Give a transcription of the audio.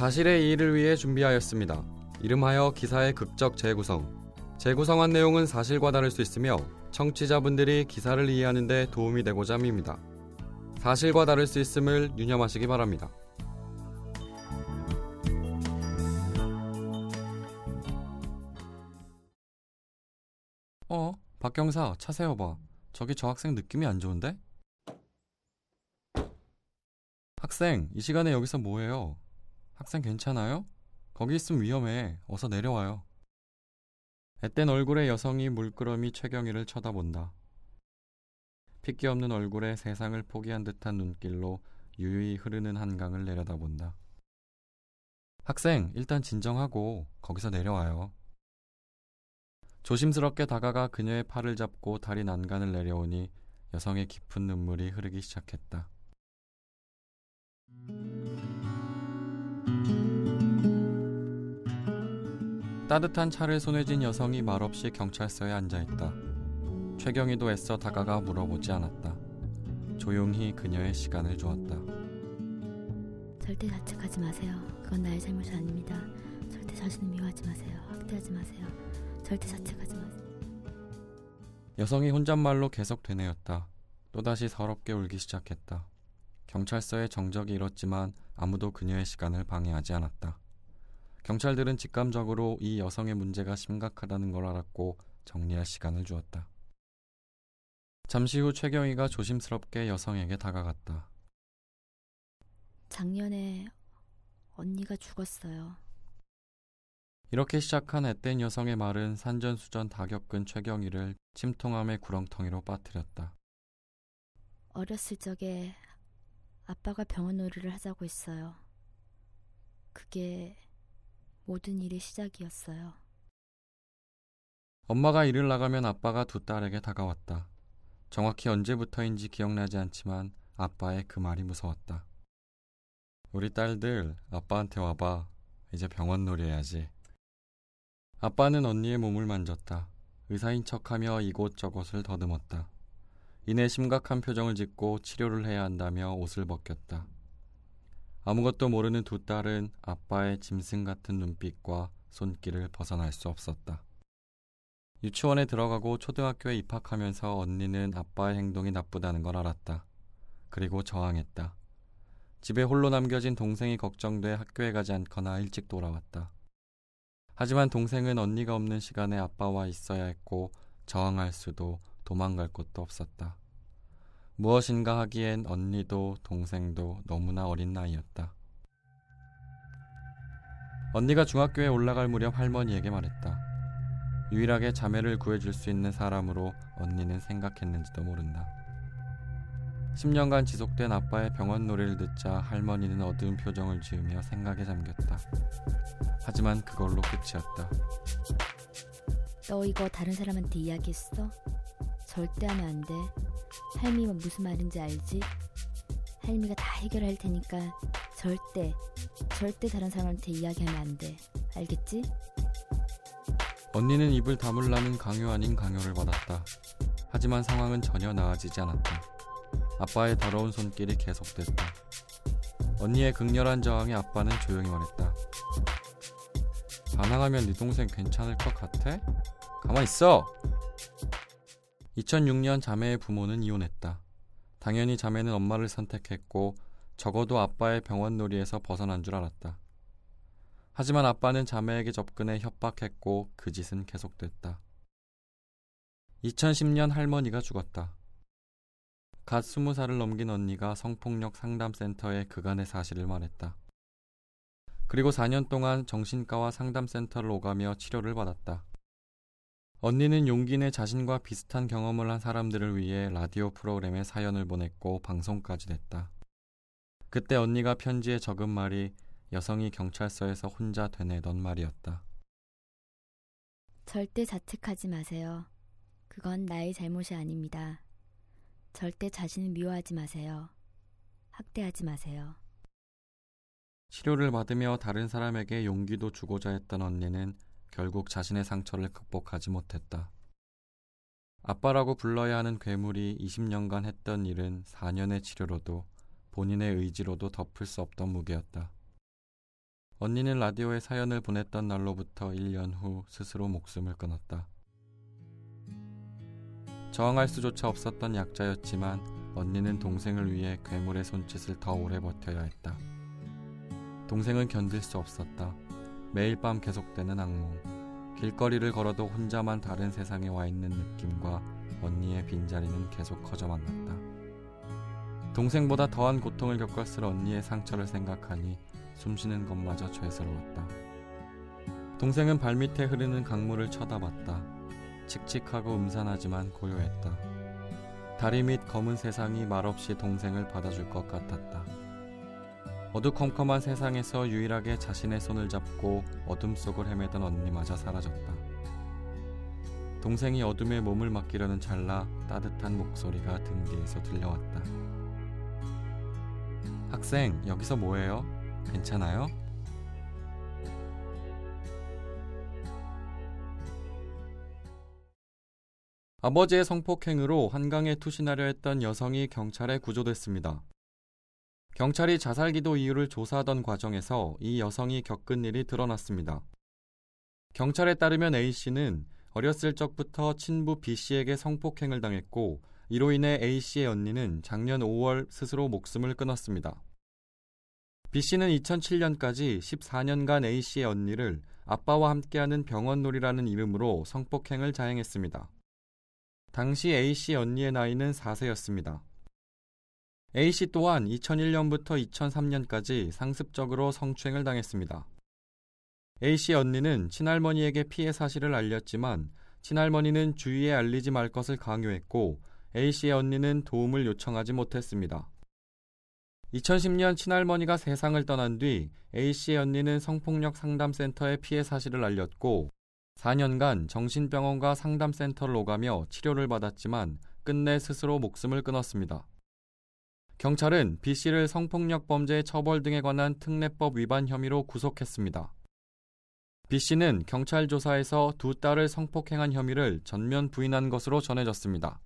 사실의 이의를 위해 준비하였습니다. 이름하여 기사의 극적 재구성. 재구성한 내용은 사실과 다를 수 있으며 청취자분들이 기사를 이해하는 데 도움이 되고자 합니다. 사실과 다를 수 있음을 유념하시기 바랍니다. 어? 박경사, 차 세워봐. 저기 저 학생 느낌이 안 좋은데? 학생, 이 시간에 여기서 뭐해요? 학생 괜찮아요? 거기 있으면 위험해. 어서 내려와요. 앳된 얼굴의 여성이 물끄러미 최경희를 쳐다본다. 핏기 없는 얼굴에 세상을 포기한 듯한 눈길로 유유히 흐르는 한강을 내려다본다. 학생, 일단 진정하고 거기서 내려와요. 조심스럽게 다가가 그녀의 팔을 잡고 다리 난간을 내려오니 여성의 깊은 눈물이 흐르기 시작했다. 따뜻한 차를 손에 쥔 여성이 말없이 경찰서에 앉아있다. 최경희도 애써 다가가 물어보지 않았다. 조용히 그녀의 시간을 주었다. 절대 자책하지 마세요. 그건 나의 잘못이 아닙니다. 절대 자신을 미워하지 마세요. 학대하지 마세요. 절대 자책하지 마세요. 여성이 혼잣말로 계속 되뇌었다. 또다시 서럽게 울기 시작했다. 경찰서에 정적이 일었지만 아무도 그녀의 시간을 방해하지 않았다. 경찰들은 직감적으로 이 여성의 문제가 심각하다는 걸 알았고 정리할 시간을 주었다. 잠시 후 최경희가 조심스럽게 여성에게 다가갔다. 작년에 언니가 죽었어요. 이렇게 시작한 앳된 여성의 말은 산전수전 다 겪은 최경희를 침통함의 구렁텅이로 빠뜨렸다. 어렸을 적에 아빠가 병원 놀이를 하자고 했어요. 그게 모든 일의 시작이었어요. 엄마가 일을 나가면 아빠가 두 딸에게 다가왔다. 정확히 언제부터인지 기억나지 않지만 아빠의 그 말이 무서웠다. 우리 딸들 아빠한테 와봐. 이제 병원 놀이 해야지. 아빠는 언니의 몸을 만졌다. 의사인 척하며 이곳저곳을 더듬었다. 이내 심각한 표정을 짓고 치료를 해야 한다며 옷을 벗겼다. 아무것도 모르는 두 딸은 아빠의 짐승 같은 눈빛과 손길을 벗어날 수 없었다. 유치원에 들어가고 초등학교에 입학하면서 언니는 아빠의 행동이 나쁘다는 걸 알았다. 그리고 저항했다. 집에 홀로 남겨진 동생이 걱정돼 학교에 가지 않거나 일찍 돌아왔다. 하지만 동생은 언니가 없는 시간에 아빠와 있어야 했고 저항할 수도 도망갈 곳도 없었다. 무엇인가 하기엔 언니도 동생도 너무나 어린 나이였다. 언니가 중학교에 올라갈 무렵 할머니에게 말했다. 유일하게 자매를 구해줄 수 있는 사람으로 언니는 생각했는지도 모른다. 10년간 지속된 아빠의 병원 노래를 듣자 할머니는 어두운 표정을 지으며 생각에 잠겼다. 하지만 그걸로 끝이었다. 너 이거 다른 사람한테 이야기했어? 절대 하면 안 돼. 할미가 무슨 말인지 알지? 할미가 다 해결할 테니까 절대, 절대 다른 사람한테 이야기하면 안 돼. 알겠지? 언니는 입을 다물라는 강요 아닌 강요를 받았다. 하지만 상황은 전혀 나아지지 않았다. 아빠의 더러운 손길이 계속됐다. 언니의 극렬한 저항에 아빠는 조용히 말했다. 반항하면 네 동생 괜찮을 것 같아? 가만 있어. 2006년 자매의 부모는 이혼했다. 당연히 자매는 엄마를 선택했고 적어도 아빠의 병원 놀이에서 벗어난 줄 알았다. 하지만 아빠는 자매에게 접근해 협박했고 그 짓은 계속됐다. 2010년 할머니가 죽었다. 갓 20살을 넘긴 언니가 성폭력 상담센터에 그간의 사실을 말했다. 그리고 4년 동안 정신과와 상담센터를 오가며 치료를 받았다. 언니는 용기 내 자신과 비슷한 경험을 한 사람들을 위해 라디오 프로그램에 사연을 보냈고 방송까지 냈다. 그때 언니가 편지에 적은 말이 여성이 경찰서에서 혼자 되뇌던 말이었다. 절대 자책하지 마세요. 그건 나의 잘못이 아닙니다. 절대 자신을 미워하지 마세요. 학대하지 마세요. 치료를 받으며 다른 사람에게 용기도 주고자 했던 언니는 결국 자신의 상처를 극복하지 못했다. 아빠라고 불러야 하는 괴물이 20년간 했던 일은 4년의 치료로도 본인의 의지로도 덮을 수 없던 무게였다. 언니는 라디오에 사연을 보냈던 날로부터 1년 후 스스로 목숨을 끊었다. 저항할 수조차 없었던 약자였지만 언니는 동생을 위해 괴물의 손짓을 더 오래 버텨야 했다. 동생은 견딜 수 없었다. 매일 밤 계속되는 악몽. 길거리를 걸어도 혼자만 다른 세상에 와 있는 느낌과 언니의 빈자리는 계속 커져 만 났다. 동생보다 더한 고통을 겪었을 언니의 상처를 생각하니 숨쉬는 것마저 죄스러웠다. 동생은 발밑에 흐르는 강물을 쳐다봤다. 칙칙하고 음산하지만 고요했다. 다리 밑 검은 세상이 말없이 동생을 받아줄 것 같았다. 어두컴컴한 세상에서 유일하게 자신의 손을 잡고 어둠 속을 헤매던 언니마저 사라졌다. 동생이 어둠에 몸을 맡기려는 찰나 따뜻한 목소리가 등 뒤에서 들려왔다. 학생, 여기서 뭐해요? 괜찮아요? 아버지의 성폭행으로 한강에 투신하려 했던 여성이 경찰에 구조됐습니다. 경찰이 자살 기도 이유를 조사하던 과정에서 이 여성이 겪은 일이 드러났습니다. 경찰에 따르면 A씨는 어렸을 적부터 친부 B씨에게 성폭행을 당했고 이로 인해 A씨의 언니는 작년 5월 스스로 목숨을 끊었습니다. B씨는 2007년까지 14년간 A씨의 언니를 아빠와 함께하는 병원놀이라는 이름으로 성폭행을 자행했습니다. 당시 A씨 언니의 나이는 4세였습니다. A씨 또한 2001년부터 2003년까지 상습적으로 성추행을 당했습니다. A씨 언니는 친할머니에게 피해 사실을 알렸지만 친할머니는 주위에 알리지 말 것을 강요했고 A씨의 언니는 도움을 요청하지 못했습니다. 2010년 친할머니가 세상을 떠난 뒤 A씨의 언니는 성폭력 상담센터에 피해 사실을 알렸고 4년간 정신병원과 상담센터를 오가며 치료를 받았지만 끝내 스스로 목숨을 끊었습니다. 경찰은 B씨를 성폭력 범죄 처벌 등에 관한 특례법 위반 혐의로 구속했습니다. B씨는 경찰 조사에서 두 딸을 성폭행한 혐의를 전면 부인한 것으로 전해졌습니다.